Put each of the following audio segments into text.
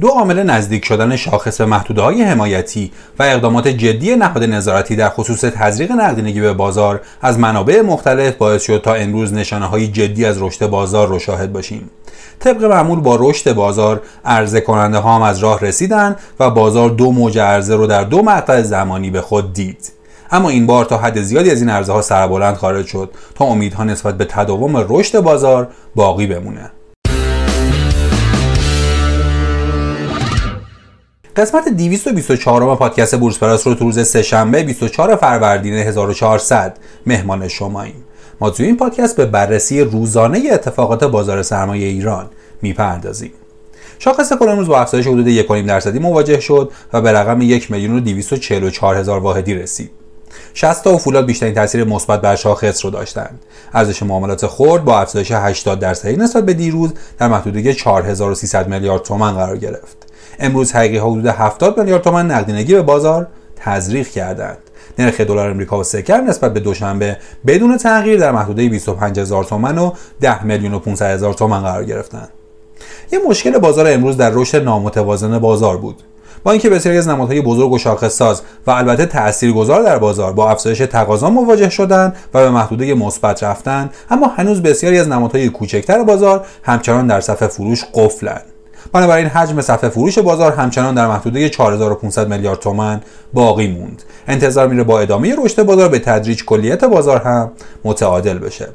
دو عامل نزدیک شدن شاخص محدوده های حمایتی و اقدامات جدی نهاد نظارتی در خصوص تزریق نقدینگی به بازار از منابع مختلف باعث شد تا امروز نشانه های جدی از رشد بازار رو شاهد باشیم. طبق معمول با رشد بازار عرضه کننده ها هم از راه رسیدن و بازار دو موج عرضه رو در دو مقطع زمانی به خود دید. اما این بار تا حد زیادی از این عرضه ها سربلند خارج شد تا امیدها نسبت به تداوم رشد بازار باقی بمونه. قسمت 224 پادکست بورس پلاس رو تو روز سهشنبه 24 فروردین 1400 مهمان شماییم ما توی این پادکست به بررسی روزانه اتفاقات بازار سرمایه ایران می‌پردازیم شاخص کل امروز با افزایش حدود 1.5 درصدی مواجه شد و به رقم 1 میلیون و 244 هزار واحدی رسید 60 و فولاد بیشترین تاثیر مثبت بر شاخص رو داشتند. ارزش معاملات خرد با افزایش 80 درصدی نسبت به دیروز در محدوده 4300 میلیارد تومان قرار گرفت. امروز حقیقی حدود 70 میلیارد تومان نقدینگی به بازار تزریق کردند. نرخ دلار امریکا و سکر نسبت به دوشنبه بدون تغییر در محدوده 25 هزار تومان و 10 میلیون و 500 هزار تومان قرار گرفتند. یه مشکل بازار امروز در رشد نامتوازن بازار بود. با اینکه بسیاری از نمادهای بزرگ و شاخصساز و البته تاثیرگذار در بازار با افزایش تقاضا مواجه شدند و به محدوده مثبت رفتند اما هنوز بسیاری از نمادهای کوچکتر بازار همچنان در صف فروش قفلند بنابراین حجم صفحه فروش بازار همچنان در محدوده 4500 میلیارد تومان باقی موند. انتظار میره با ادامه رشد بازار به تدریج کلیت بازار هم متعادل بشه.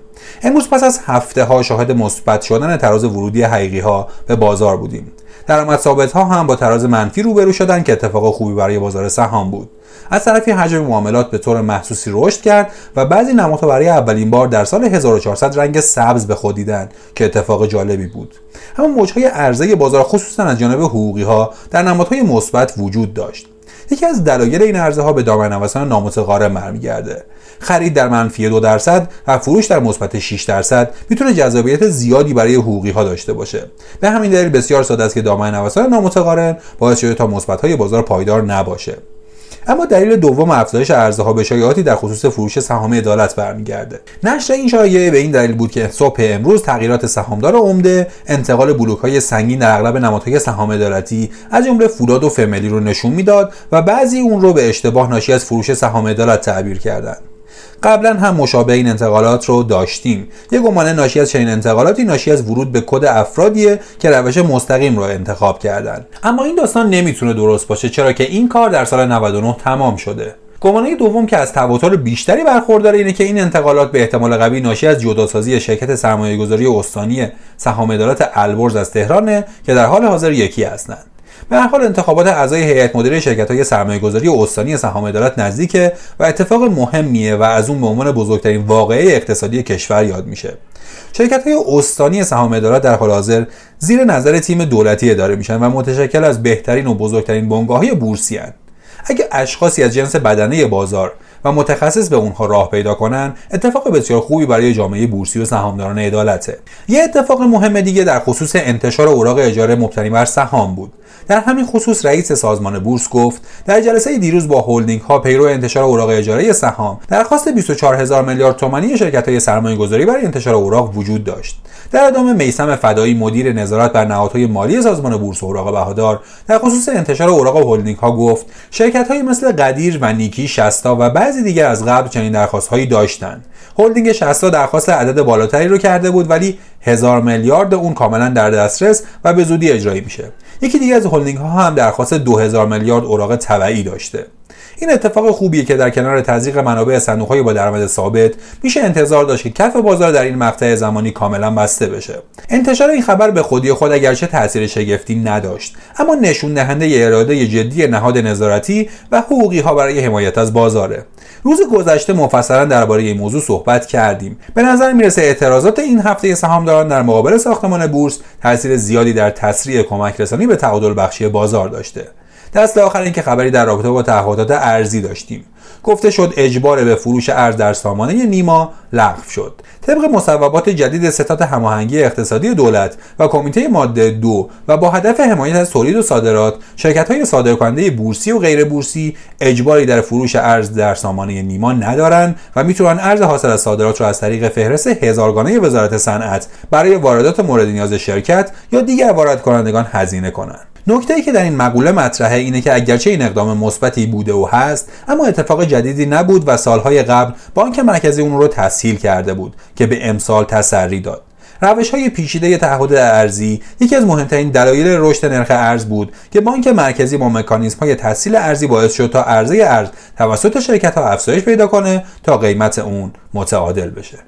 امروز پس از هفته ها شاهد مثبت شدن تراز ورودی حقیقی ها به بازار بودیم. درآمد ثابت ها هم با تراز منفی روبرو شدن که اتفاق خوبی برای بازار سهام بود. از طرفی حجم معاملات به طور محسوسی رشد کرد و بعضی نمادها برای اولین بار در سال 1400 رنگ سبز به خود دیدن که اتفاق جالبی بود. اما موجهای عرضه بازار خصوصا از جانب حقوقی ها در نمادهای مثبت وجود داشت. یکی از دلایل این عرضه ها به دامن نوسان نامتقارن برمیگرده. خرید در منفی دو درصد و فروش در مثبت 6 درصد می‌تونه جذابیت زیادی برای حقوقی ها داشته باشه. به همین دلیل بسیار ساده است که دامن نوسان نامتقارن باعث شده تا مثبت های بازار پایدار نباشه. اما دلیل دوم افزایش عرضه ها به شایعاتی در خصوص فروش سهام عدالت برمیگرده. نشر این شایعه به این دلیل بود که صبح امروز تغییرات سهامدار عمده انتقال بلوک های سنگین در اغلب نمادهای سهام عدالتی از جمله فولاد و فملی رو نشون می‌داد و بعضی اون رو به اشتباه ناشی از فروش سهام عدالت تعبیر کردند. قبلا هم مشابه این انتقالات رو داشتیم. یک گمانه ناشی از چنین انتقالاتی ناشی از ورود به کد افرادیه که روش مستقیم رو انتخاب کردن. اما این داستان نمی‌تونه درست باشه چرا که این کار در سال 99 تمام شده. گمانه دوم که از تواتر بیشتری برخورداره اینه که این انتقالات به احتمال قوی ناشی از جداسازی شرکت سرمایهگذاری استانی سهام ادارات البرز از تهرانه که در حال حاضر یکی هستند. به هر حال انتخابات اعضای هیئت مدیره شرکت های سرمایه گذاری استانی سهام نزدیکه و اتفاق مهمیه و از اون به عنوان بزرگترین واقعه اقتصادی کشور یاد میشه شرکت های استانی سهام در حال حاضر زیر نظر تیم دولتی اداره میشن و متشکل از بهترین و بزرگترین بنگاه های بورسی هن. اگه اشخاصی از جنس بدنه بازار و متخصص به اونها راه پیدا کنن اتفاق بسیار خوبی برای جامعه بورسی و سهامداران عدالته. یه اتفاق مهم دیگه در خصوص انتشار اوراق اجاره مبتنی بر سهام بود. در همین خصوص رئیس سازمان بورس گفت در جلسه دیروز با هلدینگ ها پیرو انتشار اوراق اجاره سهام درخواست 24 هزار میلیارد تومانی شرکت های سرمایه گذاری برای انتشار اوراق وجود داشت. در ادامه میسم فدایی مدیر نظارت بر نهادهای مالی سازمان بورس اوراق بهادار در خصوص انتشار اوراق هلدینگ ها گفت شرکت های مثل غدیر و نیکی شستا و بعضی دیگر از قبل چنین درخواست هایی داشتند هلدینگ شستا درخواست عدد بالاتری رو کرده بود ولی هزار میلیارد اون کاملا در دسترس و به زودی اجرایی میشه. یکی دیگه از هلدینگ ها هم درخواست 2000 میلیارد اوراق طبعی داشته. این اتفاق خوبیه که در کنار تزریق منابع صندوق با درآمد ثابت میشه انتظار داشت که کف بازار در این مقطع زمانی کاملا بسته بشه. انتشار این خبر به خودی خود اگرچه تاثیر شگفتی نداشت اما نشون دهنده اراده جدی نهاد نظارتی و حقوقی ها برای حمایت از بازاره. روز گذشته مفصلا درباره این موضوع صحبت کردیم. به نظر می‌رسه اعتراضات این هفته سهامداران در مقابل ساختمان بورس تاثیر زیادی در تسریع کمک رسانی به تعادل بخشی بازار داشته. دست آخر این که خبری در رابطه با تعهدات ارزی داشتیم. گفته شد اجبار به فروش ارز در سامانه نیما لغو شد. طبق مصوبات جدید ستاد هماهنگی اقتصادی دولت و کمیته ماده دو و با هدف حمایت از تولید و صادرات شرکت های صادرکننده بورسی و غیر بورسی اجباری در فروش ارز در سامانه نیما ندارند و می‌تونن ارز حاصل از صادرات را از طریق فهرست هزارگانه وزارت صنعت برای واردات مورد نیاز شرکت یا دیگر وارد کنندگان هزینه کنند. نکته ای که در این مقوله مطرحه اینه که اگرچه این اقدام مثبتی بوده و هست اما اتفاق جدیدی نبود و سالهای قبل بانک مرکزی اون رو تسهیل کرده بود که به امسال تسری داد. روش های پیچیده تعهد ارزی یکی از مهمترین دلایل رشد نرخ ارز بود که بانک مرکزی با مکانیزم های تسهیل ارزی باعث شد تا عرضه ارز توسط شرکت ها افزایش پیدا کنه تا قیمت اون متعادل بشه.